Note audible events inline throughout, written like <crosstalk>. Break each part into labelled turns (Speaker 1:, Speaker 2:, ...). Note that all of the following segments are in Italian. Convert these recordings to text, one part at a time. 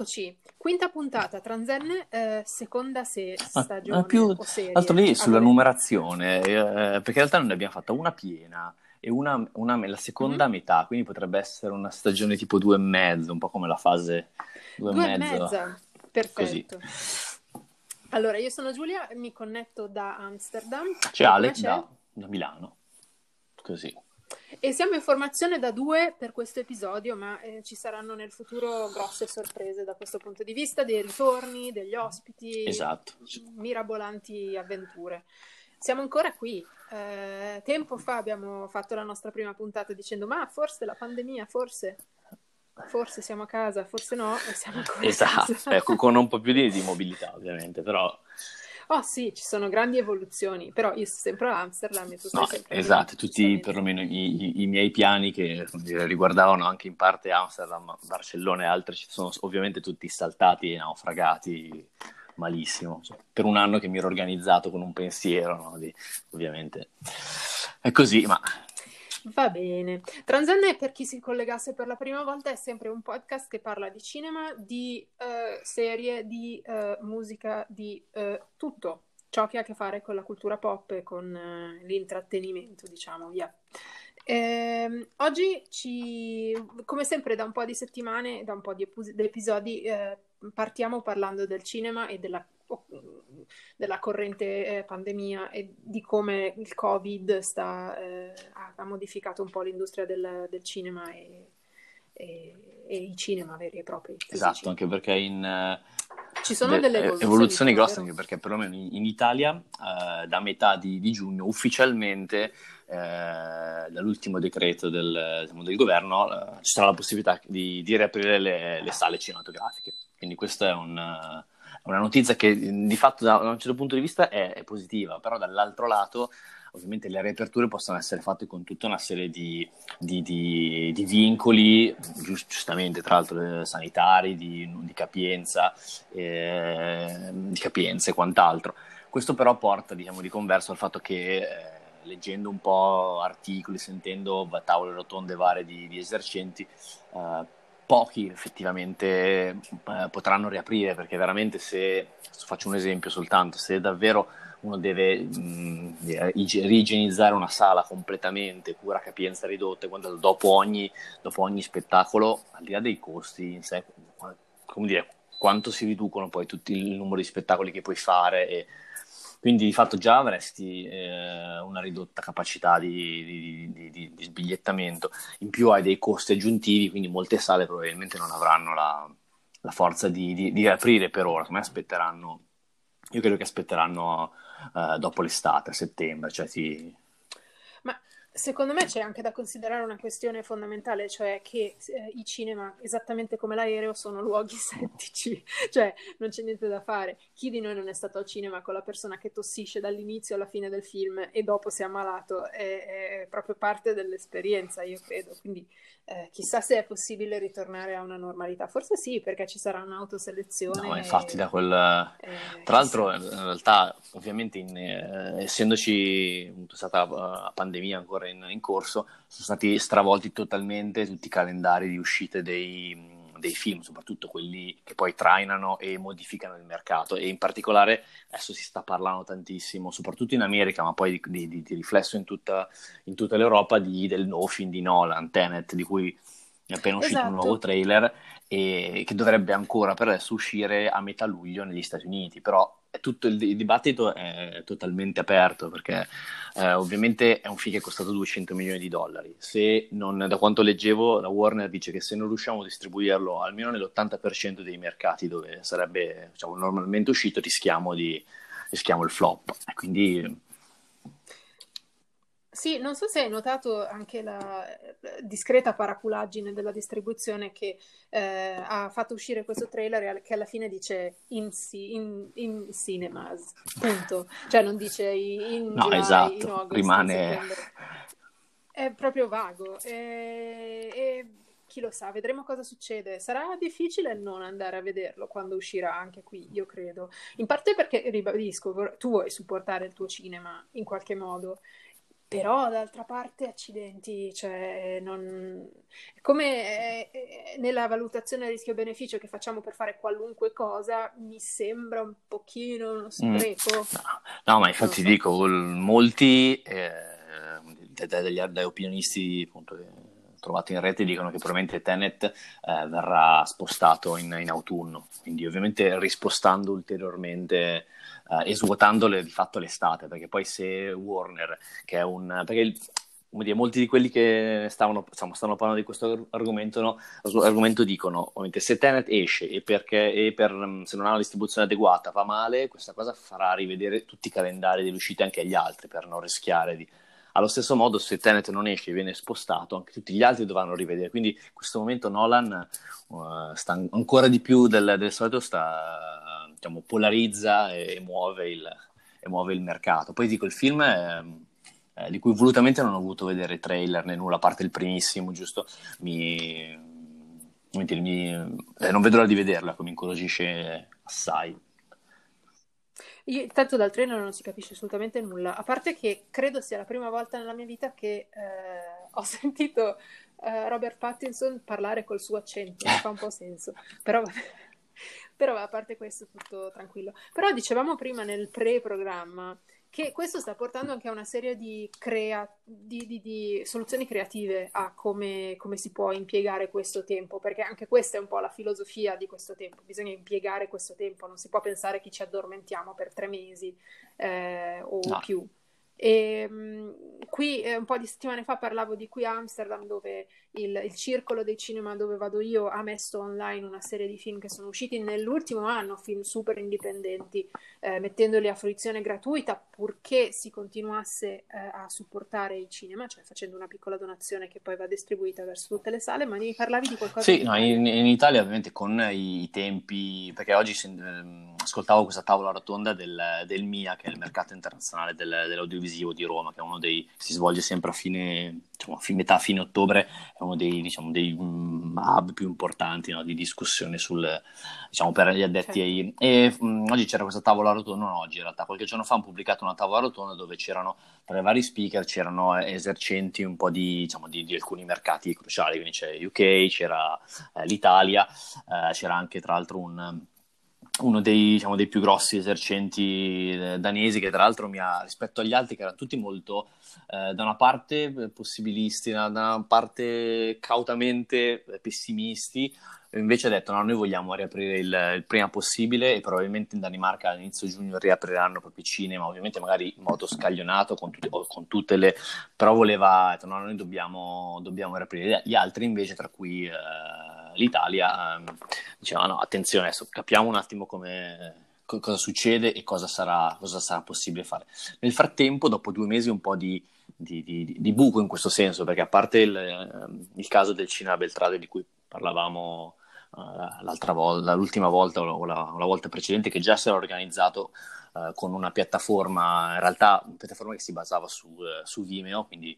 Speaker 1: Eccoci, quinta puntata, Transenne, eh, seconda se- stagione
Speaker 2: Ma più
Speaker 1: o serie.
Speaker 2: altro lì sulla
Speaker 1: Allora,
Speaker 2: numerazione, eh, perché in realtà ne abbiamo fatta una piena e una, una la seconda a
Speaker 1: mhm.
Speaker 2: metà, quindi potrebbe essere una stagione tipo due e mezzo, un po' come la fase due e
Speaker 1: Due e mezza,
Speaker 2: così.
Speaker 1: perfetto. Allora, io sono Giulia, mi connetto da Amsterdam.
Speaker 2: C'è Alec da, da Milano, così.
Speaker 1: E siamo in formazione da due per questo episodio, ma eh, ci saranno nel futuro grosse sorprese da questo punto di vista, dei ritorni, degli ospiti,
Speaker 2: Esatto.
Speaker 1: mirabolanti avventure. Siamo ancora qui. Eh, tempo fa abbiamo fatto la nostra prima puntata dicendo: Ma forse la pandemia, forse, forse siamo a casa, forse no, e siamo ancora
Speaker 2: Esatto, ecco, con un po' più di, di mobilità ovviamente, però
Speaker 1: Oh sì, ci sono grandi evoluzioni, però io sto sempre a Amsterdam e tu
Speaker 2: no,
Speaker 1: sempre
Speaker 2: esatto, tutti perlomeno i, i- i miei piani che dire, riguardavano anche in parte Amsterdam, Barcellona e altre ci sono ovviamente tutti saltati e naufragati malissimo, Cioè, per un anno che mi ero organizzato con un pensiero, no, di- ovviamente. È così, ma
Speaker 1: Va bene. Transenne, per chi si collegasse per la prima volta, è sempre un podcast che parla di cinema, di eh, serie, di eh, musica, di eh, tutto ciò che ha a che fare con la cultura pop e con eh, l'intrattenimento, diciamo, via. Ehm, oggi ci, come sempre, da un po' di settimane, da un po' di epu- di episodi, eh, partiamo parlando del cinema e della, della corrente eh, pandemia e di come il Covid sta, eh, ha, ha modificato un po' l'industria del, del cinema e, e- e i cinema veri e propri, fisici.
Speaker 2: esatto, anche perché in eh,
Speaker 1: Ci sono
Speaker 2: de-
Speaker 1: delle
Speaker 2: eh,
Speaker 1: evoluzioni,
Speaker 2: evoluzioni grosse, anche perché perlomeno in, in Italia eh, da metà di, di giugno ufficialmente eh, dall'ultimo decreto del, diciamo, del governo eh, ci sarà la possibilità di, di riaprire le, le sale cinematografiche. Quindi questa è un, eh, una notizia che di fatto da un certo punto di vista è, è positiva, però dall'altro lato ovviamente le riaperture possono essere fatte con tutta una serie di, di- di- di vincoli, giust- giustamente tra l'altro eh, sanitari, di, capienza, eh, di capienze e quant'altro. Questo però porta, diciamo, di converso al fatto che eh, leggendo un po' articoli, sentendo tavole rotonde varie di, di esercenti, eh, pochi effettivamente eh, potranno riaprire perché veramente se, faccio un esempio soltanto, se davvero uno deve mh, ig- riigienizzare una sala completamente, cura capienza ridotta, quando dopo ogni, dopo ogni spettacolo, al di là dei costi in sé, come dire, quanto si riducono poi tutti il numero di spettacoli che puoi fare e quindi di fatto già avresti eh, una ridotta capacità di, di- di- di- sbigliettamento, in più hai dei costi aggiuntivi, quindi molte sale probabilmente non avranno la, la forza di, riaprire per ora, come aspetteranno, io credo che aspetteranno eh, dopo l'estate, a settembre, cioè
Speaker 1: Ma secondo me c'è anche da considerare una questione fondamentale, cioè che eh, i cinema, esattamente come l'aereo, sono luoghi <laughs> settici, cioè non c'è niente da fare. Chi di noi non è stato al cinema con la persona che tossisce dall'inizio alla fine del film e dopo si è ammalato? È, è proprio parte dell'esperienza, io credo. Quindi eh, chissà se è possibile ritornare a una normalità. Forse sì, perché ci sarà un'autoselezione.
Speaker 2: no, infatti da
Speaker 1: e-
Speaker 2: quel...
Speaker 1: e
Speaker 2: Tra l'altro, in realtà, ovviamente, in, eh, essendoci stata eh, la pandemia ancora in, in corso, sono stati stravolti totalmente tutti i calendari di uscite dei, dei film, soprattutto quelli che poi trainano e modificano il mercato. E in particolare adesso si sta parlando tantissimo, soprattutto in America, ma poi di, di- di riflesso in tutta, in tutta l'Europa, di- del nuovo film di Nolan, Tenet, di cui è appena uscito un nuovo
Speaker 1: Esatto.
Speaker 2: trailer e che dovrebbe ancora per adesso uscire a metà luglio negli Stati Uniti, però tutto il, il dibattito è totalmente aperto perché eh, ovviamente è un film che è costato 200 milioni di dollari. Se non, da quanto leggevo, la Warner dice che se non riusciamo a distribuirlo almeno nell'80% dei mercati dove sarebbe diciamo, normalmente uscito, rischiamo, di, rischiamo il flop. E quindi
Speaker 1: Sì, non so se hai notato anche la eh, discreta paraculaggine della distribuzione che eh, ha fatto uscire questo trailer che alla fine dice in, ci- in- in cinemas, punto. Cioè non dice in
Speaker 2: no,
Speaker 1: July, in
Speaker 2: esatto,
Speaker 1: August, in
Speaker 2: rimane...
Speaker 1: settembre. È proprio vago e, e chi lo sa, vedremo cosa succede. Sarà difficile non andare a vederlo quando uscirà anche qui, io credo. In parte perché, ribadisco, tu vuoi supportare il tuo cinema in qualche modo. Però d'altra parte, accidenti, cioè, non... come eh, nella valutazione rischio-beneficio che facciamo per fare qualunque cosa, mi sembra un pochino uno mm. spreco.
Speaker 2: Mm. No. no. ma infatti so. dico, molti eh, dagli, dagli opinionisti appunto, trovati in rete dicono che probabilmente Tenet eh, verrà spostato in, in, autunno, quindi ovviamente rispostando ulteriormente eh, e svuotandole di fatto l'estate, perché poi se Warner, che è un... Perché il, come dire, molti di quelli che stavano, insomma, stanno parlando di questo argomento, no, argomento dicono ovviamente se Tenet esce e, perché, e per, se non ha una distribuzione adeguata va male, questa cosa farà rivedere tutti i calendari delle uscite anche agli altri per non rischiare di, allo stesso modo, se Tenet non esce e viene spostato, anche tutti gli altri dovranno rivedere. Quindi in questo momento Nolan uh, sta ancora di più del, del solito, sta, diciamo, polarizza e, e, muove il, e, muove il, mercato. Poi dico, il film è, eh, di cui volutamente non ho voluto vedere trailer né nulla, a parte il primissimo, giusto? Mi, mi, eh, non vedo l'ora di vederla, mi incuriosisce assai.
Speaker 1: Io, tanto dal trailer non si capisce assolutamente nulla, a parte che credo sia la prima volta nella mia vita che eh, ho <laughs> sentito eh, Robert Pattinson parlare col suo accento, fa un po' senso, però, <laughs> però a parte questo tutto tranquillo. Però dicevamo prima nel pre-programma che questo sta portando anche a una serie di, crea- di, di, di soluzioni creative a come, come, si può impiegare questo tempo, perché anche questa è un po' la filosofia di questo tempo, bisogna impiegare questo tempo, non si può pensare che ci addormentiamo per tre mesi eh, o no. più. E, um, qui eh, un po' di settimane fa parlavo di qui Amsterdam dove il, il, circolo dei cinema dove vado io ha messo online una serie di film che sono usciti nell'ultimo anno, film super indipendenti, eh, mettendoli a fruizione gratuita purché si continuasse eh, a supportare il cinema, cioè facendo una piccola donazione che poi va distribuita verso tutte le sale, ma ne parlavi di qualcosa?
Speaker 2: Sì, no, in, in, Italia ovviamente con i tempi, perché oggi eh, ascoltavo questa tavola rotonda del, del, MIA, che è il mercato internazionale del, dell'audiovisivo di Roma, che è uno dei, si svolge sempre a fine, diciamo, a metà fine ottobre, è uno dei, diciamo, dei um, hub più importanti no, di discussione sul, diciamo, per gli addetti ai... E um, oggi c'era questa tavola rotonda, non oggi in realtà, qualche giorno fa hanno pubblicato una tavola rotonda dove c'erano, tra i vari speaker, c'erano esercenti un po' di, diciamo, di, di alcuni mercati cruciali, quindi c'è UK, c'era eh, l'Italia, eh, c'era anche tra l'altro un uno dei, diciamo, dei, più grossi esercenti eh, danesi, che tra l'altro mi ha, rispetto agli altri, che erano tutti molto, eh, da una parte possibilisti, da una parte cautamente pessimisti, invece ha detto no, noi vogliamo riaprire il, il, prima possibile e probabilmente in Danimarca all'inizio giugno riapriranno proprio i cinema, ovviamente magari in modo scaglionato con, tutte, con tutte le... però voleva, detto no, noi dobbiamo, dobbiamo riaprire. Gli altri invece, tra cui... Eh, l'Italia ehm, diceva no, attenzione adesso capiamo un attimo come, cosa succede e cosa sarà, cosa sarà, possibile fare. Nel frattempo, dopo due mesi, un po' di, di, di, di buco in questo senso, perché a parte il, ehm, il caso del Cinema Beltrade di cui parlavamo uh, l'altra volta, l'ultima volta o la, o la, volta precedente, che già si era organizzato uh, con una piattaforma, in realtà una piattaforma che si basava su, uh, su Vimeo, quindi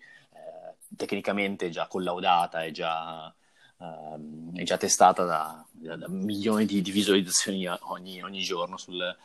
Speaker 2: tecnicamente già collaudata e già uh, è già testata da, da, da milioni di, di, visualizzazioni ogni, ogni giorno. Sul,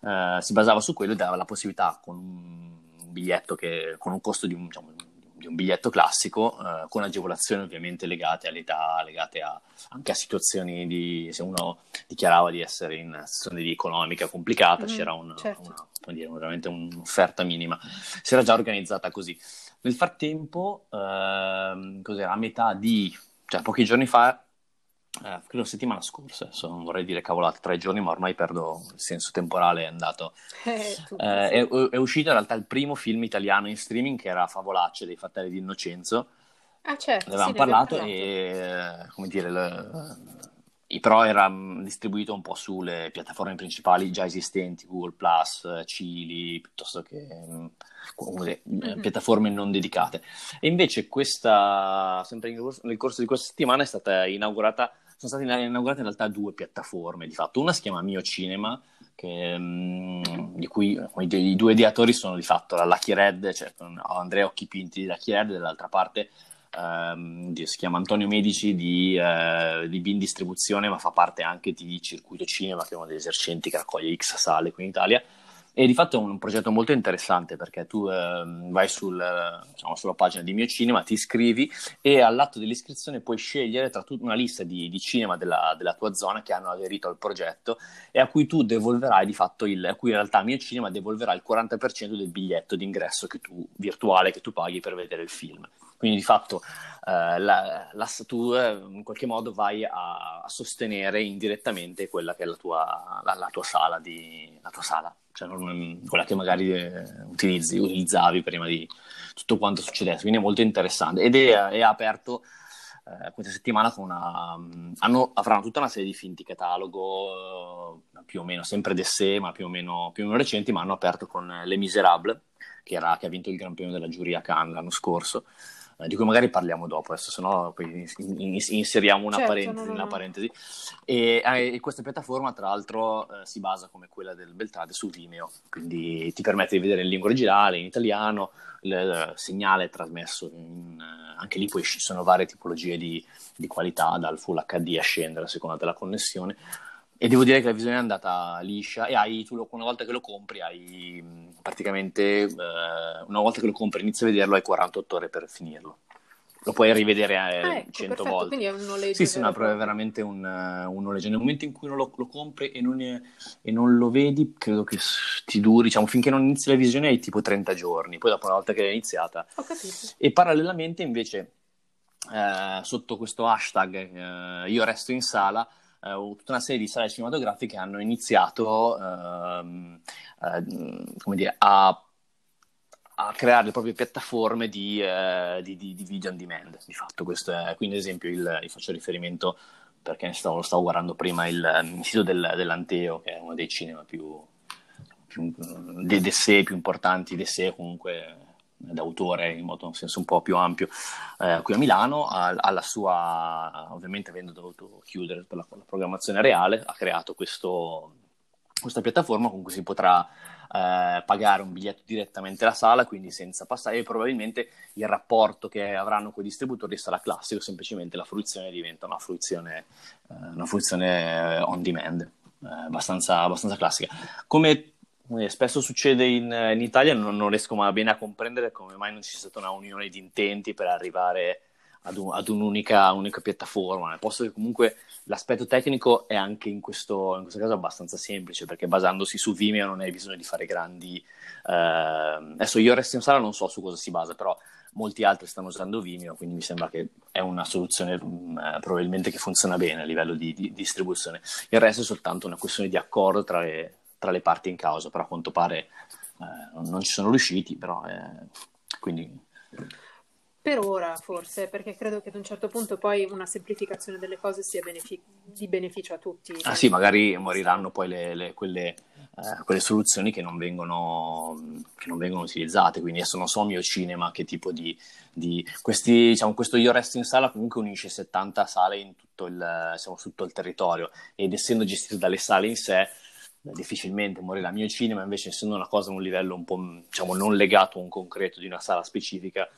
Speaker 2: uh, si basava su quello e dava la possibilità con un biglietto che, con un costo di un, diciamo, di un biglietto classico, uh, con agevolazioni ovviamente legate all'età, legate a, anche a situazioni di se uno dichiarava di essere in situazione di economica complicata, mm, c'era un, certo. una, dire, veramente un'offerta minima. Si era già organizzata così. Nel frattempo, cos'era, a metà di cioè pochi giorni fa, eh, credo settimana scorsa, adesso non vorrei dire cavolate, tre giorni, ma ormai perdo il senso temporale, è andato. <laughs> Eh, eh, è, è, uscito in realtà il primo film italiano in streaming che era Favolacce dei Fratelli di Innocenzo.
Speaker 1: Ah, certo.
Speaker 2: Ne avevamo sì, parlato, parlato, e, come dire, le, però era distribuito un po' sulle piattaforme principali già esistenti, Google Plus, Cili, piuttosto che mm-hmm. piattaforme non dedicate. E invece questa, sempre nel corso di questa settimana, è stata inaugurata, sono state inaugurate in realtà due piattaforme di fatto. Una si chiama Mio Cinema, che, mh, di cui i due ideatori sono di fatto la Lucky Red, cioè Andrea Occhipinti di Lucky Red, e dall'altra parte ehm, si chiama Antonio Medici di, eh, di Bin Distribuzione, ma fa parte anche di Circuito Cinema, che è uno degli esercenti che raccoglie X sale qui in Italia. E di fatto è un progetto molto interessante perché tu eh, vai sul, diciamo, sulla pagina di Mio Cinema, ti iscrivi e all'atto dell'iscrizione puoi scegliere tra tutta una lista di, di cinema della, della, tua zona che hanno aderito al progetto e a cui tu devolverai di fatto il, a cui in realtà Mio Cinema devolverà il 40% del biglietto d'ingresso che tu, virtuale che tu paghi per vedere il film. Quindi di fatto eh, la, la, tu eh, in qualche modo vai a, a, sostenere indirettamente quella che è la tua, la, la tua sala, di, tua sala. Cioè non, quella che magari eh, utilizzi, utilizzavi prima di tutto quanto succedesse. Quindi è molto interessante. Ed è, è aperto eh, questa settimana con una, hanno, avranno tutta una serie di finti catalogo, eh, più o meno sempre d'essè, ma più o, meno, più o meno recenti, ma hanno aperto con Les Miserables, che, era, che ha vinto il Gran della giuria Cannes l'anno scorso di cui magari parliamo dopo, adesso se no poi inseriamo una,
Speaker 1: certo,
Speaker 2: parentesi,
Speaker 1: no, no,
Speaker 2: parentesi. E, eh, e, questa piattaforma, tra l'altro, eh, si basa come quella del Beltrade su Vimeo, quindi ti permette di vedere in lingua originale, in italiano, il eh, segnale trasmesso, in, eh, anche lì poi ci sono varie tipologie di, di qualità, dal Full HD a scendere a seconda della connessione. E devo dire che la visione è andata liscia e hai, tu una volta che lo compri, hai praticamente, eh, una volta che lo compri inizi a vederlo, hai 48 ore per finirlo. Lo puoi rivedere eh,
Speaker 1: ah, ecco,
Speaker 2: 100
Speaker 1: perfetto,
Speaker 2: volte.
Speaker 1: Quindi è un noleggio.
Speaker 2: Sì, sì, no, è veramente un, un, noleggio. Nel momento in cui lo, lo compri e non, è, e non, lo vedi, credo che ti duri, diciamo, finché non inizi la visione hai tipo 30 giorni. Poi dopo una volta che è iniziata.
Speaker 1: Ho capito.
Speaker 2: E parallelamente invece, eh, sotto questo hashtag eh, io resto in sala, eh, tutta una serie di sale cinematografiche hanno iniziato ehm, eh, dire, a, a, creare le proprie piattaforme di, eh, di, di, di, video on demand. Di fatto, questo è, quindi, ad esempio, il, io faccio riferimento perché stavo, stavo guardando prima il, il sito del, dell'Anteo, che è uno dei cinema più, più dei DSE più importanti, DSE comunque d'autore in modo in senso un po' più ampio eh, qui a Milano, alla sua, ovviamente avendo dovuto chiudere per la, la programmazione reale, ha creato questo, questa piattaforma con cui si potrà eh, pagare un biglietto direttamente alla sala, quindi senza passare, e probabilmente il rapporto che avranno con i distributori sarà classico, semplicemente la fruizione diventa una fruizione, eh, una fruizione on demand, eh, abbastanza, abbastanza classica. Come spesso succede in, in Italia, non, non, riesco mai bene a comprendere come mai non ci sia stata una unione di intenti per arrivare ad, un, ad un'unica, un'unica, piattaforma. Nel posto che comunque l'aspetto tecnico è anche in questo, in questo, caso abbastanza semplice, perché basandosi su Vimeo non hai bisogno di fare grandi... Eh, adesso io resto in sala non so su cosa si basa, però molti altri stanno usando Vimeo, quindi mi sembra che è una soluzione mh, mm, probabilmente che funziona bene a livello di, di distribuzione. Il resto è soltanto una questione di accordo tra le tra le parti in causa, però a quanto pare eh, non ci sono riusciti, però eh, quindi...
Speaker 1: Per ora forse, perché credo che ad un certo punto poi una semplificazione delle cose sia benefic- di beneficio a tutti.
Speaker 2: Ah sì, magari moriranno poi le, le, quelle, eh, quelle, soluzioni che non, vengono, che non vengono utilizzate, quindi adesso non so mio cinema che tipo di... di questi, diciamo, questo Io Resto in Sala comunque unisce 70 sale in tutto il, diciamo, su tutto il territorio ed essendo gestito dalle sale in sé difficilmente morirà. Mio cinema, invece, essendo una cosa a un livello un po' diciamo, non legato a un concreto di una sala specifica,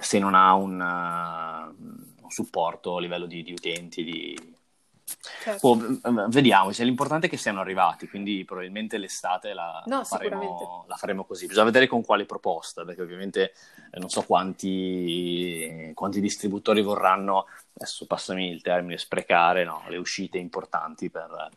Speaker 2: se non ha un, uh, un supporto a livello di, di utenti, di... Certo. Oh, vediamo, cioè, l'importante è che siano arrivati, quindi probabilmente l'estate la,
Speaker 1: no,
Speaker 2: faremo, la faremo, così. Bisogna vedere con quale proposta, perché ovviamente eh, non so quanti, quanti, distributori vorranno, adesso passami il termine, sprecare no, le uscite importanti per,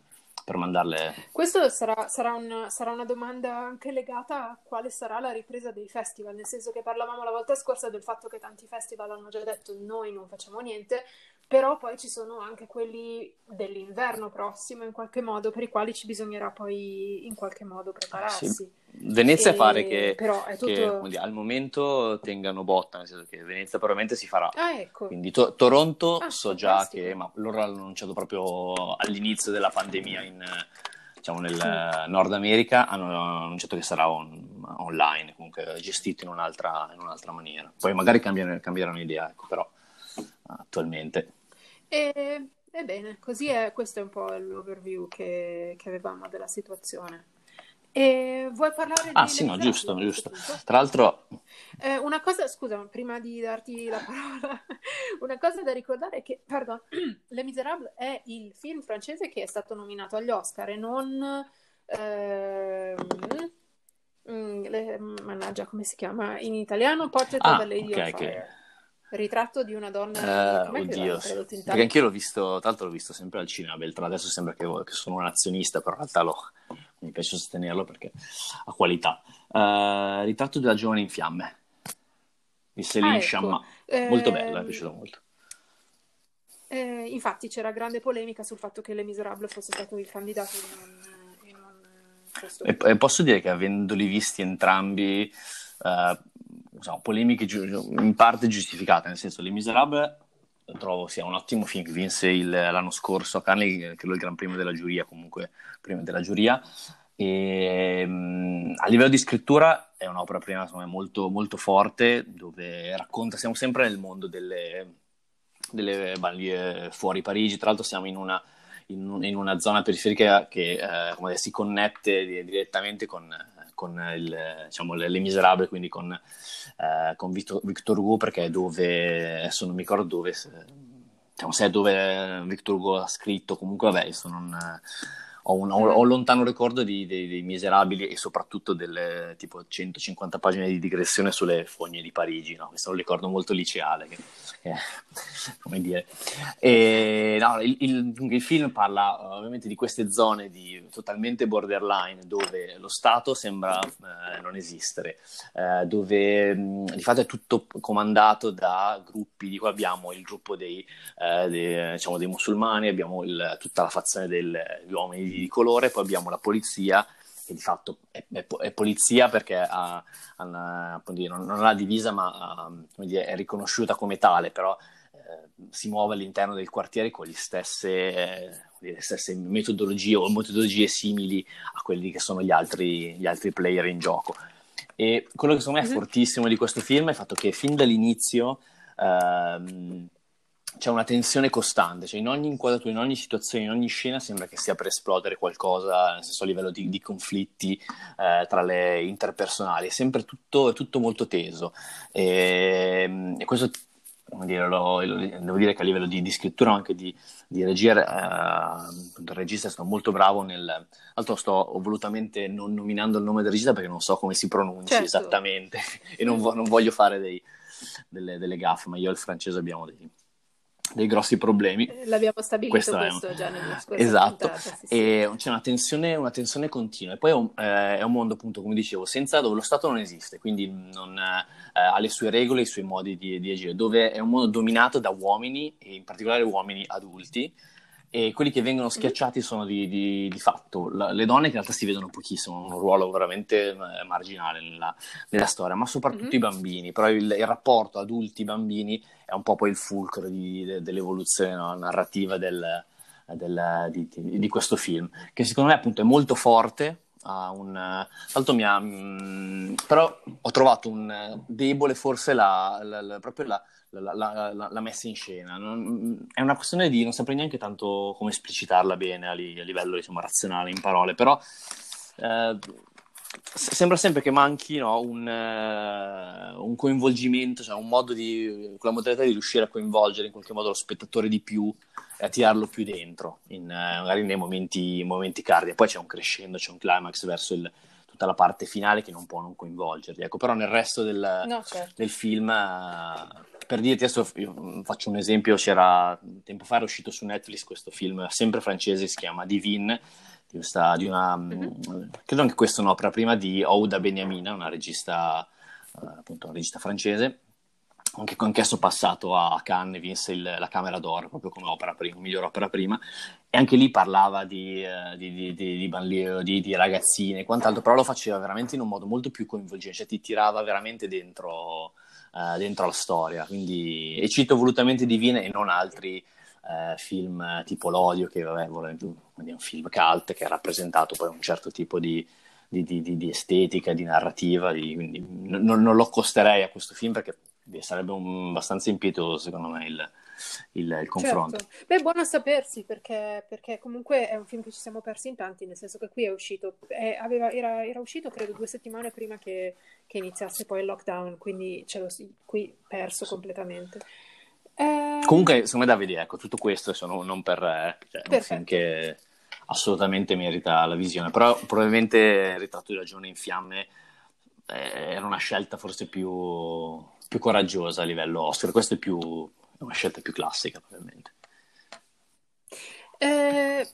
Speaker 2: per mandarle.
Speaker 1: Questo sarà, sarà, un, sarà, una domanda anche legata a quale sarà la ripresa dei festival, nel senso che parlavamo la volta scorsa del fatto che tanti festival hanno già detto noi non facciamo niente, però poi ci sono anche quelli dell'inverno prossimo in qualche modo per i quali ci bisognerà poi in qualche modo prepararsi. Sì.
Speaker 2: Venezia e... pare che,
Speaker 1: tutto...
Speaker 2: che dire, al momento tengano botta, nel senso che Venezia probabilmente si farà.
Speaker 1: Ah, ecco.
Speaker 2: Quindi to- Toronto
Speaker 1: ah,
Speaker 2: so già che, ma loro hanno annunciato proprio all'inizio della pandemia in, diciamo, nel. Nord America, hanno annunciato che sarà on- online, comunque gestito in un'altra, in un'altra maniera. Poi magari cambiano, cambieranno idea, ecco, però attualmente.
Speaker 1: E, ebbene, così è, questo è un po' l'overview che, che avevamo della situazione. E vuoi parlare
Speaker 2: ah, di... Ah sì, no, giusto, giusto. Tra l'altro...
Speaker 1: Eh, una cosa, scusa, prima di darti la parola, <laughs> una cosa da ricordare è che, pardon, <clears throat> Les Miserables è il film francese che è stato nominato agli Oscar e non mm, le- mannaggia, come si chiama in italiano? Portrait
Speaker 2: Ah,
Speaker 1: of a Lady
Speaker 2: ok,
Speaker 1: on. Fire. Ritratto di una donna.
Speaker 2: Eh,
Speaker 1: che
Speaker 2: oddio,
Speaker 1: in
Speaker 2: Perché anch'io l'ho visto, tra l'altro l'ho visto sempre al cinema, Beltrán, adesso sembra che, che sono un azionista, però in realtà lo- mi piace sostenerlo perché ha qualità. Eh, Ritratto della giovane in fiamme, di
Speaker 1: Ah,
Speaker 2: Céline
Speaker 1: ecco.
Speaker 2: Sciamma, molto bello, mi è piaciuto molto.
Speaker 1: eh, infatti c'era grande polemica sul fatto che Le Miserable fosse stato il candidato non, e non questo.
Speaker 2: E, e posso dire che avendoli visti entrambi, eh, insomma, polemiche in parte giustificate, nel senso, Les Miserables trovo sia un ottimo film che vinse il- l'anno scorso a Cannes, credo il Gran Premio della giuria, comunque premio della giuria. E, mh, a livello di scrittura è un'opera prima insomma, molto, molto forte, dove racconta, siamo sempre nel mondo delle, delle banlieue fuori Parigi, tra l'altro siamo in una, in, in una zona periferica che eh, dire, si connette di- direttamente con, con il, diciamo, le, Le Miserable, quindi con, eh, con Victor, Victor Hugo, perché è dove, adesso non mi ricordo dove, se, diciamo, se è dove Victor Hugo ha scritto, comunque vabbè, adesso non... Ho un, ho- ho un lontano ricordo di- dei, dei Miserabili e soprattutto delle tipo 150 pagine di digressione sulle fogne di Parigi, no? Questo è un ricordo molto liceale, che, che- come dire. E, no, il, il- il film parla eh, ovviamente di queste zone di, totalmente borderline dove lo Stato sembra eh, non esistere, eh, dove mh, di fatto è tutto comandato da gruppi, di cui abbiamo il gruppo dei, eh, dei, diciamo, dei musulmani, abbiamo il- tutta la fazione degli uomini di colore, poi abbiamo la polizia che di fatto è, è- è polizia perché ha, ha una- appunto, non, non ha la divisa ma ha, come dire, è riconosciuta come tale, però eh, si muove all'interno del quartiere con gli stesse, eh, dire, le stesse metodologie o metodologie simili a quelli che sono gli altri, gli altri player in gioco. E quello che secondo me è
Speaker 1: Mhm.
Speaker 2: fortissimo di questo film è il fatto che fin dall'inizio ehm, c'è una tensione costante, cioè in ogni inquadratura, in ogni situazione, in ogni scena sembra che stia per esplodere qualcosa, nel senso a livello di, di conflitti eh, tra le interpersonali, è sempre tutto, è tutto molto teso e, e questo dire, lo- lo- devo dire che a livello di, di scrittura ma anche di, di regia eh, il regista è stato molto bravo nel tra l'altro sto volutamente non nominando il nome del regista perché non so come si pronunci
Speaker 1: Certo.
Speaker 2: esattamente <laughs> e non, vo- non voglio fare dei- delle, delle gaffe ma io e il francese abbiamo dei, dei grossi problemi
Speaker 1: Eh, L'abbiamo stabilito
Speaker 2: Questo
Speaker 1: questo,
Speaker 2: è
Speaker 1: già nella scorsa
Speaker 2: Esatto,
Speaker 1: puntata, sì, sì.
Speaker 2: e c'è una tensione, una tensione continua. E poi è un, eh, è un mondo, appunto, come dicevo, senza dove lo Stato non esiste, quindi non, eh, ha le sue regole, i suoi modi di, di agire, dove è un mondo dominato da uomini, e in particolare uomini adulti, e quelli che vengono schiacciati sono di, di- di fatto la- le donne che in realtà si vedono pochissimo, hanno un ruolo veramente eh, marginale nella, nella storia, ma soprattutto
Speaker 1: Mhm.
Speaker 2: i bambini. Però il, il rapporto adulti-bambini è un po' poi il fulcro di- de- dell'evoluzione no, narrativa del, del- di questo film, che secondo me appunto è molto forte. Ha un, l'altro mi ha, mm, però ho trovato un debole forse la, la- la- proprio la, la- messa in scena. Non- è una questione di non saprei neanche tanto come esplicitarla bene a, li- a livello diciamo, razionale in parole, però eh, sembra sempre che manchi no, un, eh, un coinvolgimento, cioè un modo di, quella modalità di riuscire a coinvolgere in qualche modo lo spettatore di più e a tirarlo più dentro, in, eh, magari nei momenti, momenti cardi. Poi c'è un crescendo, c'è un climax verso il- tutta la parte finale che non può non coinvolgerti. Ecco, però nel resto del,
Speaker 1: No, certo.
Speaker 2: del film, eh, per dirti adesso, mm, faccio un esempio, c'era tempo fa era uscito su Netflix questo film sempre francese, si chiama Divine, di, questa- di una, mm,
Speaker 1: Mhm.
Speaker 2: credo anche questa un'opera prima di Ouda Beniamina, una regista, eh, appunto una regista francese, anche anch'esso passato a Cannes, vinse il- la Camera d'Oro proprio come opera prima, miglior opera prima, e anche lì parlava di, eh, di, di, di, di banlieue, di, di ragazzine e quant'altro, però lo faceva veramente in un modo molto più coinvolgente, cioè ti tirava veramente dentro, eh, dentro la storia. Quindi, e cito volutamente Divine e non altri eh, film tipo L'Odio, che vabbè, è un film cult che ha rappresentato poi un certo tipo di, di- di- di estetica, di narrativa, di- quindi non, non lo costerei a questo film perché sarebbe un- abbastanza impietoso secondo me il, il- il confronto.
Speaker 1: Certo. Beh, buono a sapersi perché, perché comunque è un film che ci siamo persi in tanti, nel senso che qui è uscito, è- aveva- era, era uscito credo due settimane prima che, che iniziasse poi il lockdown, quindi ce l'ho qui perso completamente. Ehm,
Speaker 2: Comunque, secondo me, Davide, ecco, tutto questo sono non per... eh, cioè, un film che assolutamente merita la visione, però probabilmente il ritratto di ragione in fiamme eh, era una scelta forse più, più, coraggiosa a livello Oscar, questa è più, una scelta più classica probabilmente.
Speaker 1: Eh,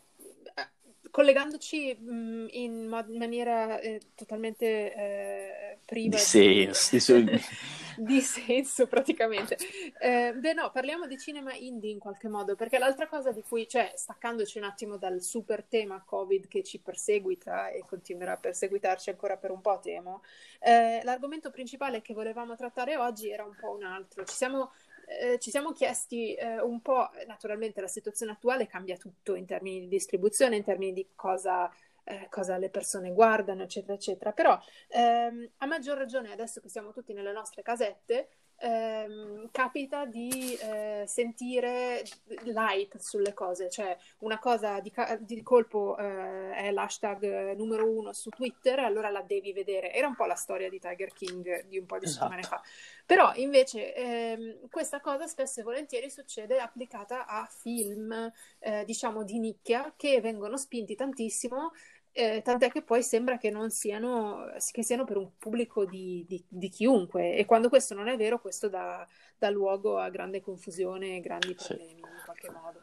Speaker 1: collegandoci mh, mm, in maniera eh, totalmente eh, priva
Speaker 2: di senso,
Speaker 1: di, <laughs> di senso praticamente. Eh, beh no, parliamo di cinema indie in qualche modo, perché l'altra cosa di cui, cioè staccandoci un attimo dal super tema Covid che ci perseguita e continuerà a perseguitarci ancora per un po', temo, eh, l'argomento principale che volevamo trattare oggi era un po' un altro. Ci siamo eh, ci siamo chiesti eh, un po', naturalmente la situazione attuale cambia tutto in termini di distribuzione, in termini di cosa, eh, cosa le persone guardano, eccetera, eccetera, però ehm, a maggior ragione adesso che siamo tutti nelle nostre casette, ehm, capita di eh, sentire light sulle cose, cioè una cosa di, di colpo eh, è l'hashtag numero uno su Twitter, allora la devi vedere. Era un po' la storia di Tiger King di un po' di esatto. settimane fa. Però invece ehm, questa cosa spesso e volentieri succede applicata a film, eh, diciamo, di nicchia che vengono spinti tantissimo eh, tant'è che poi sembra che non siano, che siano per un pubblico di, di, di, chiunque e quando questo non è vero questo dà, dà luogo a grande confusione e grandi problemi sì. in qualche modo.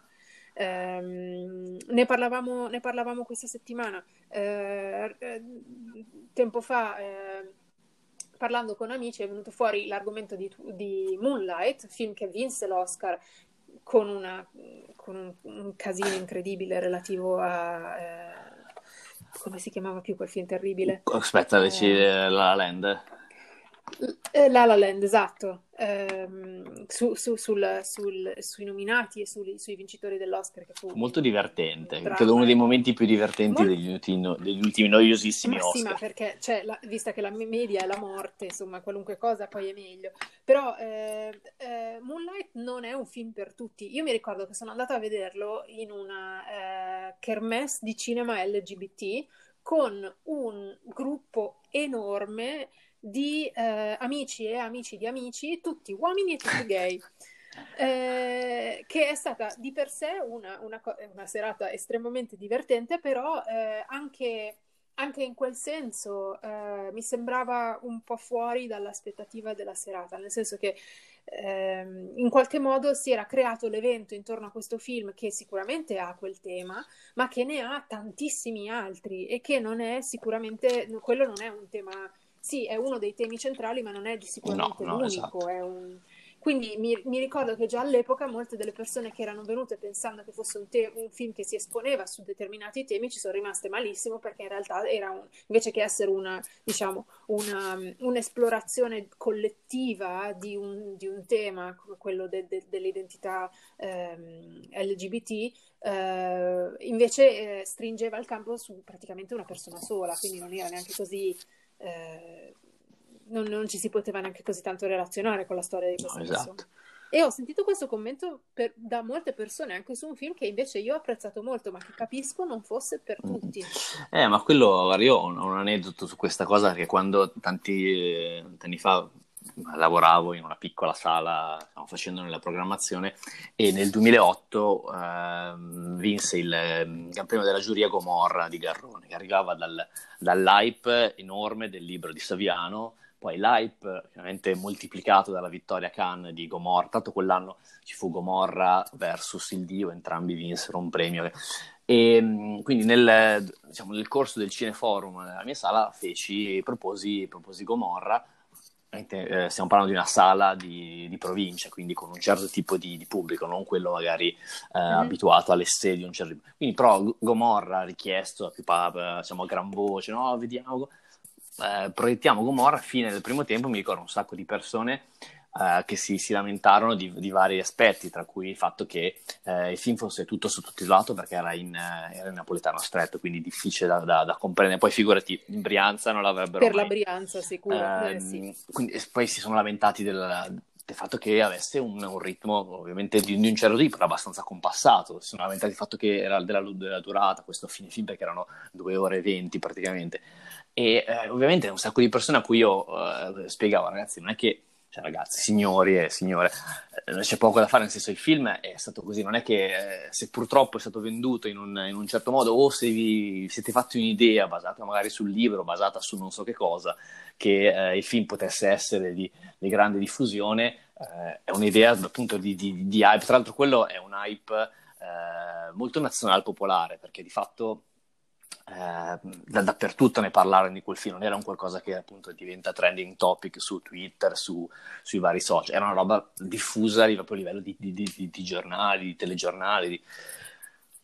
Speaker 1: Um, ne, parlavamo, ne, parlavamo, questa settimana, uh, tempo fa, uh, parlando con amici, è venuto fuori l'argomento di, di Moonlight, film che vinse l'Oscar con, una, con un, un, casino incredibile relativo a... Uh, come si chiamava più quel film terribile?
Speaker 2: Aspetta, eh, La La Land.
Speaker 1: Eh, La La Land, esatto, ehm, su, su, sul, sul, sui nominati e sui, sui vincitori dell'Oscar. Che fu
Speaker 2: molto divertente, credo uno dei momenti più divertenti Mol... degli, ultimi, degli, ultimi, noiosissimi ma Oscar.
Speaker 1: Sì, ma perché, cioè, la, vista che la media è la morte, insomma, qualunque cosa poi è meglio. Però eh, eh, Moonlight non è un film per tutti. Io mi ricordo che sono andata a vederlo in una eh, kermesse di cinema LGBT con un gruppo enorme di eh, amici e amici di amici, tutti uomini e tutti gay. <laughs> Eh, che è stata di per sé una, una, una serata estremamente divertente, però eh, anche, anche, in quel senso eh, mi sembrava un po' fuori dall'aspettativa della serata, nel senso che ehm, in qualche modo si era creato l'evento intorno a questo film che sicuramente ha quel tema, ma che ne ha tantissimi altri e che non è sicuramente, quello non è un tema sì, è uno dei temi centrali, ma non è sicuramente no, no, l'unico. Esatto. Un... Quindi mi, mi, ricordo che già all'epoca molte delle persone che erano venute pensando che fosse un, te- un, film che si esponeva su determinati temi ci sono rimaste malissimo perché in realtà era un, invece che essere una, diciamo, una, un'esplorazione collettiva di un, di un, tema come quello de- de- dell'identità ehm, LGBT, eh, invece eh, stringeva il campo su praticamente una persona sola, quindi non era neanche così eh, non, non, ci si poteva neanche così tanto relazionare con la storia di questa no, persona. Esatto. E ho sentito questo commento per, da molte persone anche su un film che invece io ho apprezzato molto, ma che capisco non fosse per mm. tutti.
Speaker 2: Eh, ma quello, io ho un aneddoto su questa cosa perché quando tanti, eh, anni fa lavoravo in una piccola sala, stavo facendo nella programmazione e nel 2008 eh, vinse il Gran ehm, Premio della giuria Gomorra di Garrone, che arrivava dal, dall'hype enorme del libro di Saviano, poi l'hype chiaramente moltiplicato dalla vittoria Cannes di Gomorra, tanto quell'anno ci fu Gomorra versus il Dio, entrambi vinsero un premio. E quindi nel, diciamo, nel corso del Cineforum nella mia sala feci, proposi, proposi Gomorra eh, stiamo parlando di una sala di, di, provincia, quindi con un certo tipo di, di pubblico, non quello magari eh, mm-hmm. abituato alle sedi di un certo tipo. Quindi però Gomorra ha richiesto a più diciamo a gran voce, no, vediamo, eh, proiettiamo Gomorra, fine del primo tempo mi ricordo un sacco di persone Uh, che si, si lamentarono di, di, vari aspetti, tra cui il fatto che uh, il film fosse tutto sottotitolato perché era in, uh, era in napoletano stretto, quindi difficile da, da, da, comprendere. Poi figurati, in Brianza non l'avrebbero
Speaker 1: Per
Speaker 2: mai.
Speaker 1: la Brianza, sicuro. Eh,
Speaker 2: ehm, sì. quindi, poi si sono lamentati del, del fatto che avesse un, un ritmo ovviamente di, di, un certo tipo, era abbastanza compassato. Si sono lamentati del fatto che era della, della durata, questo fine film perché erano due ore e venti praticamente. E eh, ovviamente un sacco di persone a cui io spiegavo, ragazzi, non è che cioè ragazzi, signori e signore, eh, c'è poco da fare, nel senso il film è stato così, non è che eh, se purtroppo è stato venduto in un, in un certo modo o se vi siete fatti un'idea basata magari sul libro, basata su non so che cosa, che eh, il film potesse essere di, di grande diffusione, eh, è un'idea appunto di, di, di, hype, tra l'altro quello è un hype eh, molto nazional popolare, perché di fatto eh, da, dappertutto ne parlarono di quel film, non era un qualcosa che appunto diventa trending topic su Twitter, su, sui vari social, era una roba diffusa proprio a livello di, di, di, di giornali, di telegiornali.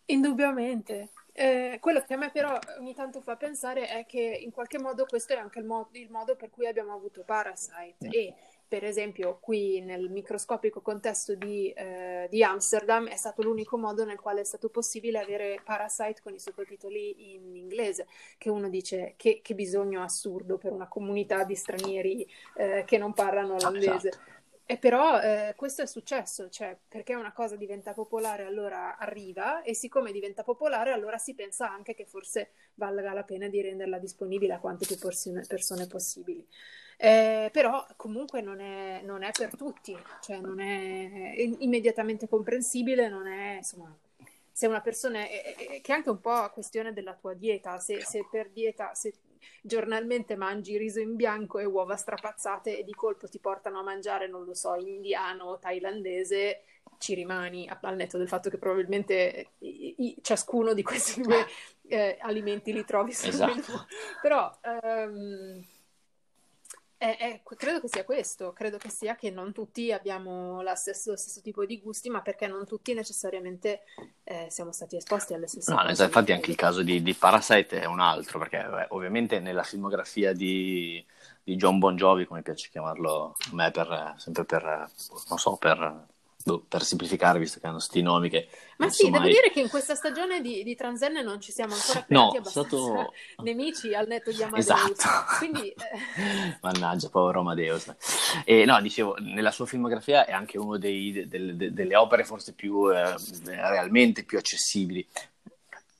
Speaker 1: Indubbiamente. Eh, quello che a me però ogni tanto fa pensare è che in qualche modo questo è anche il, mo- il modo per cui abbiamo avuto Parasite mm. e per esempio qui nel microscopico contesto di, eh, di, Amsterdam è stato l'unico modo nel quale è stato possibile avere Parasite con i sottotitoli in inglese, che uno dice che, che bisogno assurdo per una comunità di stranieri eh, che non parlano olandese. Esatto. E però eh, questo è successo, cioè perché una cosa diventa popolare allora arriva e siccome diventa popolare allora si pensa anche che forse valga la pena di renderla disponibile a quante più persone possibili. Eh, però comunque non è, non è, per tutti, cioè non è immediatamente comprensibile, non è insomma se una persona è, è, che è anche un po' questione della tua dieta, se, se, per dieta se giornalmente mangi riso in bianco e uova strapazzate e di colpo ti portano a mangiare, non lo so, indiano o thailandese, ci rimani al netto del fatto che probabilmente i, i, ciascuno di questi due eh, alimenti li trovi sul esatto. Però um, è, è, credo che sia questo, credo che sia che non tutti abbiamo stesso, lo stesso tipo di gusti, ma perché non tutti necessariamente eh, siamo stati esposti alle stesse
Speaker 2: no, cose. Infatti anche il caso di, di, Parasite è un altro, perché beh, ovviamente nella filmografia di, di, John Bon Jovi, come piace chiamarlo a me, per, sempre per, non so, per per semplificare, visto che hanno sti nomi che...
Speaker 1: Ma sì, devo mai... dire che in questa stagione di, di Transenne non ci siamo ancora creati no, abbastanza stato... <laughs> nemici al netto di Amadeus. Esatto. Quindi, <laughs>
Speaker 2: eh... Mannaggia, povero Amadeus. E no, dicevo, nella sua filmografia è anche una de, de, delle opere forse più, eh, realmente più accessibili.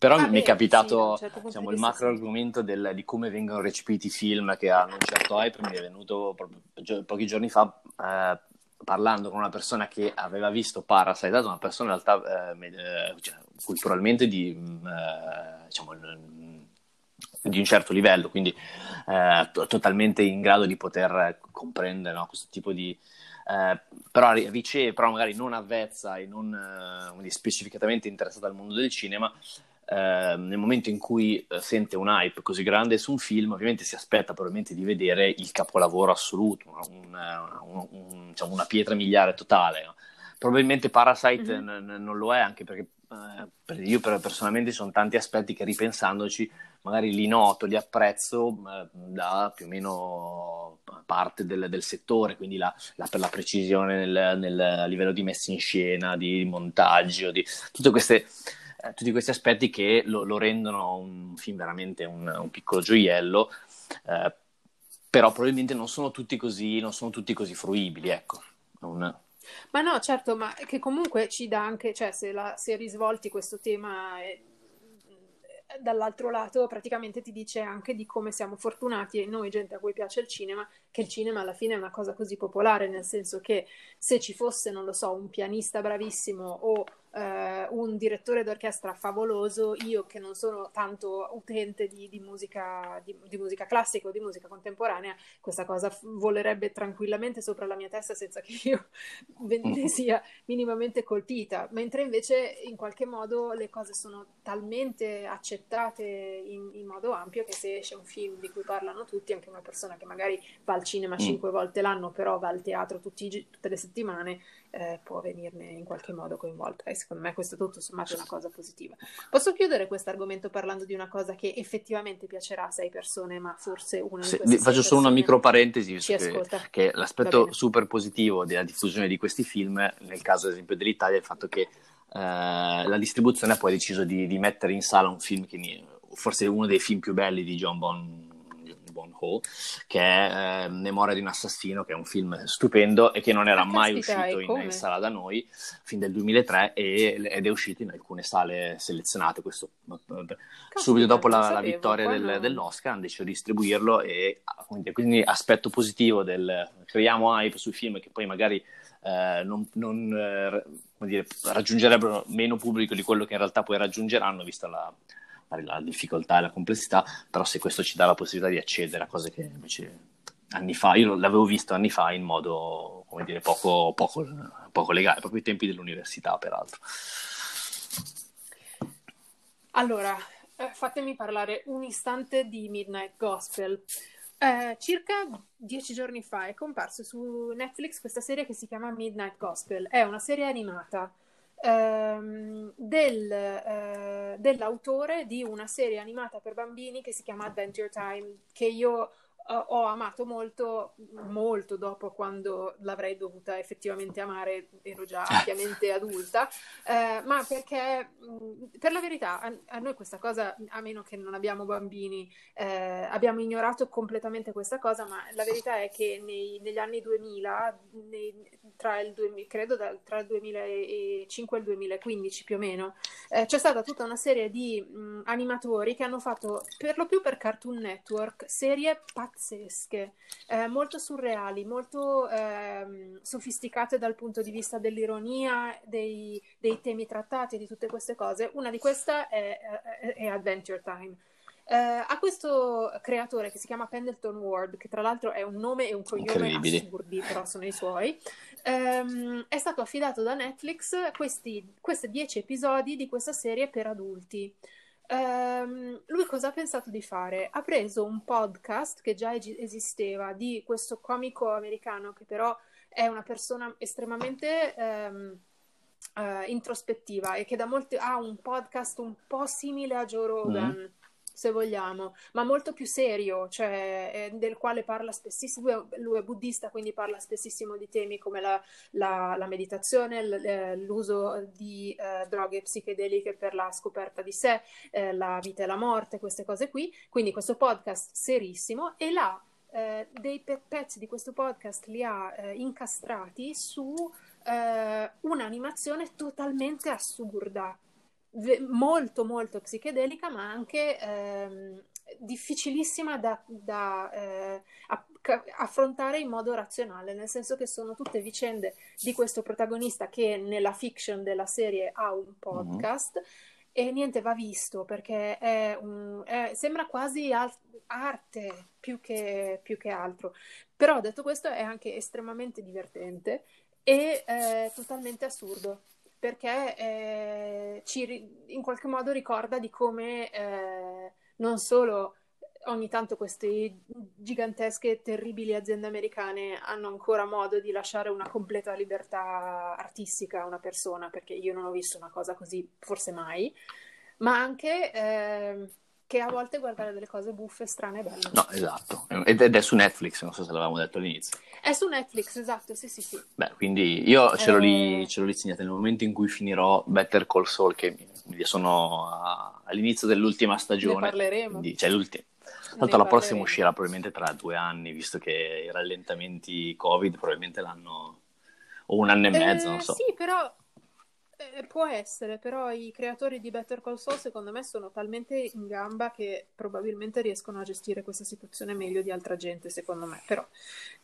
Speaker 2: Però ah, mi beh, è capitato sì, certo diciamo, il macro argomento del, di come vengono recepiti i film che hanno un certo hype, mi è venuto proprio, pochi giorni fa eh, parlando con una persona che aveva visto Parasite, una persona in realtà eh, eh, cioè, culturalmente di, mm, eh, diciamo, di, un certo livello, quindi eh, to- totalmente in grado di poter comprendere no, questo tipo di... Eh, però riceve, però magari non avvezza e non eh, specificatamente interessata al mondo del cinema, eh, nel momento in cui eh, sente un hype così grande su un film, ovviamente si aspetta probabilmente di vedere il capolavoro assoluto, una, una, un, diciamo, una pietra miliare totale. No? Probabilmente Parasite mm-hmm. n- non lo è, anche perché eh, per io per, personalmente ci sono tanti aspetti che ripensandoci magari li noto, li apprezzo eh, da più o meno parte del, del settore, quindi la, la, per la precisione nel, nel livello di messa in scena, di montaggio, di tutte queste eh, tutti questi aspetti che lo, lo, rendono un film veramente un, un piccolo gioiello, eh, però probabilmente non sono tutti così, non sono tutti così fruibili, ecco. Non...
Speaker 1: Ma no, certo, ma che comunque ci dà anche, cioè se, la, se risvolti questo tema eh, dall'altro lato praticamente ti dice anche di come siamo fortunati e noi gente a cui piace il cinema, che il cinema alla fine è una cosa così popolare, nel senso che se ci fosse, non lo so, un pianista bravissimo o eh, un direttore d'orchestra favoloso, io che non sono tanto utente di, di, musica, di, di musica classica o di musica contemporanea, questa cosa volerebbe tranquillamente sopra la mia testa senza che io <laughs> ne sia minimamente colpita, mentre invece in qualche modo le cose sono talmente accettate in, in modo ampio che se esce un film di cui parlano tutti, anche una persona che magari va al cinema mm. cinque volte l'anno, però va al teatro tutti, tutte le settimane, eh, può venirne in qualche modo coinvolta e secondo me questo tutto sommato è una cosa positiva. Posso chiudere questo argomento parlando di una cosa che effettivamente piacerà a sei persone, ma forse una
Speaker 2: di queste Faccio solo una micro parentesi, che, che l'aspetto super positivo della diffusione di questi film, nel caso ad esempio dell'Italia, è il fatto che eh, la distribuzione ha poi deciso di, di, mettere in sala un film che forse è uno dei film più belli di John Bon Bon Ho, che è eh, Memoria di un assassino, che è un film stupendo e che non era ah, mai caspita, uscito in, in, sala da noi fin del 2003 e, ed è uscito in alcune sale selezionate. Questo, caspita, subito dopo la, la vittoria del, dell'Oscar hanno deciso di distribuirlo e quindi, quindi aspetto positivo del creiamo hype sui film che poi magari eh, non, non eh, dire, raggiungerebbero meno pubblico di quello che in realtà poi raggiungeranno, vista la, la difficoltà e la complessità, però se questo ci dà la possibilità di accedere a cose che invece anni fa, io l'avevo visto anni fa in modo, come dire, poco, poco, poco legale, proprio ai tempi dell'università peraltro.
Speaker 1: Allora, eh, fatemi parlare un istante di Midnight Gospel. Eh, circa dieci giorni fa è comparsa su Netflix questa serie che si chiama Midnight Gospel. È una serie animata ehm, del, eh, dell'autore di una serie animata per bambini che si chiama Adventure Time, che io ho amato molto, molto dopo quando l'avrei dovuta effettivamente amare, ero già ampiamente adulta, eh, ma perché per la verità a, a, noi questa cosa, a meno che non abbiamo bambini, eh, abbiamo ignorato completamente questa cosa, ma la verità è che nei, negli anni 2000, nei, tra il, credo da, tra il 2005 e il 2015 più o meno, eh, c'è stata tutta una serie di mh, animatori che hanno fatto per lo più per Cartoon Network serie pazzesche pazzesche, eh, molto surreali, molto eh, sofisticate dal punto di vista dell'ironia, dei, dei, temi trattati, di tutte queste cose. Una di queste è, è, è Adventure Time. Uh, a questo creatore che si chiama Pendleton Ward, che tra l'altro è un nome e un cognome assurdi, però sono i suoi, um, è stato affidato da Netflix questi, questi dieci episodi di questa serie per adulti. Um, lui cosa ha pensato di fare? Ha preso un podcast che già esisteva di questo comico americano che però è una persona estremamente um, uh, introspettiva e che da molti ha un podcast un po' simile a Joe Rogan. Mm se vogliamo, ma molto più serio, cioè eh, del quale parla spessissimo, lui è buddista, quindi parla spessissimo di temi come la, la, la meditazione, l, eh, l'uso di eh, droghe psichedeliche per la scoperta di sé, eh, la vita e la morte, queste cose qui, quindi questo podcast serissimo e là eh, dei pe- pezzi di questo podcast li ha eh, incastrati su un'animazione totalmente assurda molto molto psichedelica ma anche ehm, difficilissima da, da eh, affrontare in modo razionale, nel senso che sono tutte vicende di questo protagonista che nella fiction della serie ha un podcast mm-hmm. e niente va visto perché è un, è, sembra quasi al- arte più che, più che altro, però detto questo è anche estremamente divertente e eh, totalmente assurdo perché eh, ci in qualche modo ricorda di come eh, non solo ogni tanto queste gigantesche e terribili aziende americane hanno ancora modo di lasciare una completa libertà artistica a una persona, perché io non ho visto una cosa così forse mai, ma anche eh, che a volte guardare delle cose buffe, strane e belle.
Speaker 2: No, esatto. Ed è su Netflix, non so se l'avevamo detto all'inizio.
Speaker 1: È su Netflix, esatto, sì, sì, sì.
Speaker 2: Beh, quindi io ce l'ho, lì, eh. ce l'ho lì segnato nel momento in cui finirò Better Call Saul, che sono a, all'inizio dell'ultima stagione. Ne
Speaker 1: parleremo.
Speaker 2: Quindi, cioè l'ultima. Tanto la prossima uscirà probabilmente tra due anni, visto che i rallentamenti Covid probabilmente l'hanno... o un anno e mezzo,
Speaker 1: eh,
Speaker 2: non so.
Speaker 1: Sì, però eh, può essere, però i creatori di Better Call Saul secondo me sono talmente in gamba che probabilmente riescono a gestire questa situazione meglio di altra gente, secondo me. Però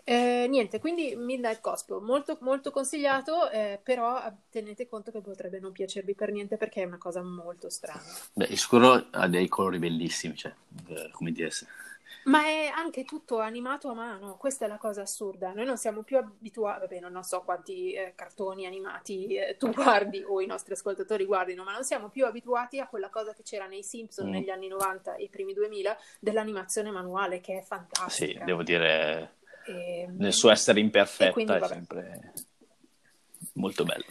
Speaker 1: eh, niente, quindi Midnight Gospel, molto, molto consigliato, eh, però tenete conto che potrebbe non piacervi per niente perché è una cosa molto strana.
Speaker 2: Beh, sicuro ha dei colori bellissimi, cioè, eh, come dire
Speaker 1: ma è anche tutto animato a mano, questa è la cosa assurda. Noi non siamo più abituati, vabbè, non so quanti eh, cartoni animati eh, tu <laughs> guardi o i nostri ascoltatori guardino, ma non siamo più abituati a quella cosa che c'era nei Simpson mm. negli anni 90 e i primi 2000 dell'animazione manuale, che è fantastica.
Speaker 2: Sì, devo dire, e... Ehm, nel suo essere imperfetta quindi, è sempre molto bello.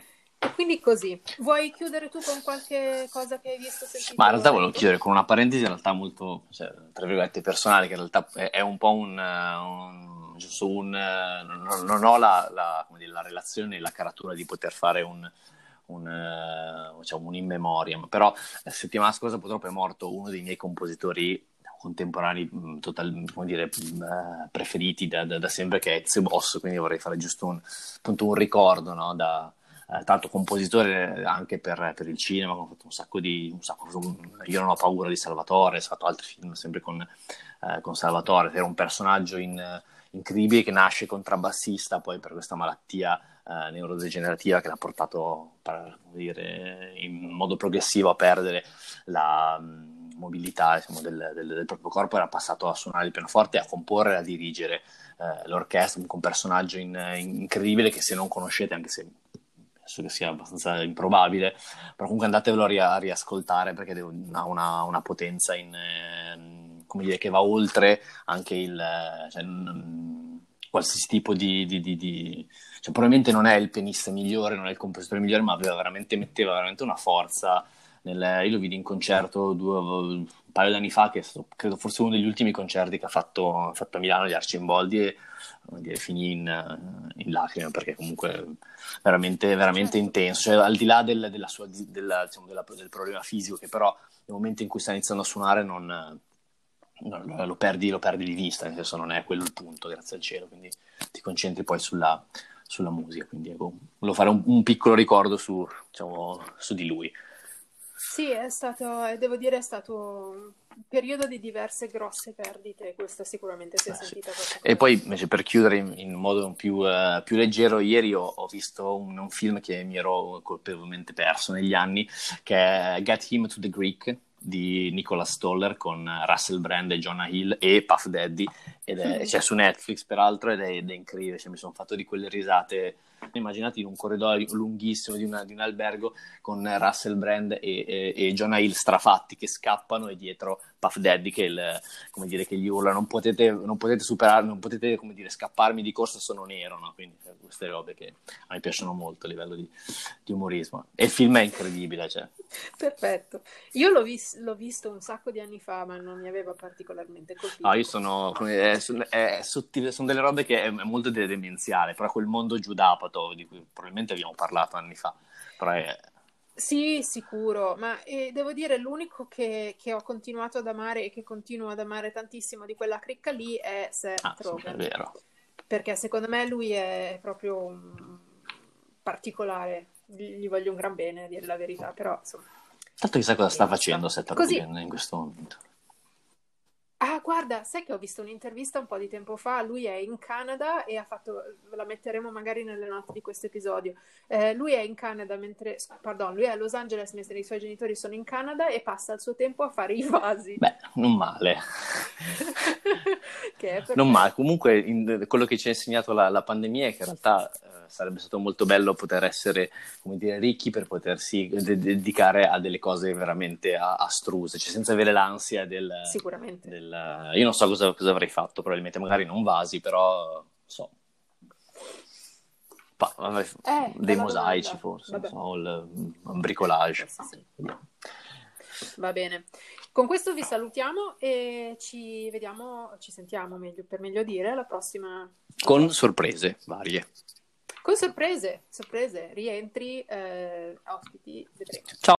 Speaker 1: Quindi così, vuoi chiudere tu con qualche cosa che hai visto? Sentito,
Speaker 2: Ma in realtà volevo chiudere con una parentesi in realtà molto, cioè, tra virgolette, personale, che in realtà è, un po' un, un giusto un... Non, non ho la, la, dire, la relazione e la caratura di poter fare un, un, diciamo, un in memoriam, però la settimana scorsa purtroppo è morto uno dei miei compositori contemporanei total, come dire, preferiti da, da, da, sempre che è Ezio Boss, quindi vorrei fare giusto un, appunto un ricordo no? da, eh, tanto compositore anche per, per, il cinema, ho fatto un sacco di... Un sacco, io non ho paura di Salvatore, ho fatto altri film sempre con, eh, con Salvatore, era un personaggio in, incredibile che nasce contrabbassista poi per questa malattia eh, neurodegenerativa che l'ha portato per, dire, in modo progressivo a perdere la mh, mobilità diciamo, del, del, del, proprio corpo, era passato a suonare il pianoforte, a comporre e a dirigere eh, l'orchestra, un personaggio in, incredibile che se non conoscete, anche se penso che sia abbastanza improbabile, però comunque andatevelo a, ri- a riascoltare perché ha una, una potenza in, eh, come dire, che va oltre anche il... Cioè, n- qualsiasi tipo di, di, di, di... Cioè, probabilmente non è il pianista migliore, non è il compositore migliore, ma veramente, metteva veramente una forza. Nel... Io lo vidi in concerto due, paio di anni fa, che è stato, credo forse uno degli ultimi concerti che ha fatto, fatto a Milano, gli Arcimboldi, e dire, finì in, in, lacrime perché comunque veramente, veramente certo. intenso. Cioè, al di là del, della sua, della, diciamo, della, del problema fisico, che però nel momento in cui sta iniziando a suonare non, non, lo, perdi, lo, perdi, di vista, nel senso non è quello il punto, grazie al cielo, quindi ti concentri poi sulla, sulla musica. Quindi ecco, volevo fare un, un piccolo ricordo su, diciamo, su di lui.
Speaker 1: Sì, è stato, devo dire, è stato un periodo di diverse grosse perdite, questa sicuramente si è eh, sentita. Sì.
Speaker 2: E poi invece per chiudere in, in modo più, uh, più, leggero, ieri ho, ho visto un, un, film che mi ero colpevolmente perso negli anni, che è Get Him to the Greek di Nicola Stoller con Russell Brand e Jonah Hill e Puff Daddy, ed è, c'è su Netflix peraltro ed è, ed è incredibile, cioè, mi sono fatto di quelle risate immaginate in un corridoio lunghissimo di, una, di un albergo con Russell Brand e, e, e Jonah Hill strafatti che scappano e dietro Puff Daddy che, il, dire, che gli urla non potete, non potete superare, non potete dire, scapparmi di corsa, sono nero, no? quindi eh, queste robe che a me piacciono molto a livello di, di umorismo e il film è incredibile cioè.
Speaker 1: perfetto io l'ho, vis- l'ho, visto un sacco di anni fa ma non mi aveva particolarmente colpito
Speaker 2: no, io sono è, è sottile, sono delle robe che è, è molto demenziale però quel mondo giudapato di cui probabilmente abbiamo parlato anni fa però è
Speaker 1: sì, sicuro, ma eh, devo dire l'unico che, che, ho continuato ad amare e che continuo ad amare tantissimo di quella cricca lì è Seth ah, Rogen. Sì, è vero. Perché secondo me lui è proprio un particolare, gli voglio un gran bene a dire la verità, però insomma...
Speaker 2: Tanto chissà cosa sta facendo Seth Rogen in questo momento.
Speaker 1: Ah, guarda, sai che ho visto un'intervista un po' di tempo fa, lui è in Canada e ha fatto, la metteremo magari nelle note di questo episodio, eh, lui è in Canada mentre, pardon, lui è a Los Angeles mentre i suoi genitori sono in Canada e passa il suo tempo a fare i vasi.
Speaker 2: Beh, non male. <laughs> non male, comunque in, quello che ci ha insegnato la, la pandemia è che in realtà sarebbe stato molto bello poter essere, come dire, ricchi per potersi de- dedicare a delle cose veramente a- astruse, cioè senza avere l'ansia del...
Speaker 1: Sicuramente.
Speaker 2: Del, io non so cosa, cosa, avrei fatto, probabilmente magari non vasi, però so. Pa, eh, dei mosaici domanda. forse, Vabbè. so, il, un bricolage. Sì.
Speaker 1: Va bene. Con questo vi salutiamo e ci vediamo, ci sentiamo meglio, per meglio dire, alla prossima.
Speaker 2: Con sorprese varie.
Speaker 1: Con sorprese, sorprese, rientri, eh, ospiti, vedremo.
Speaker 2: Ciao.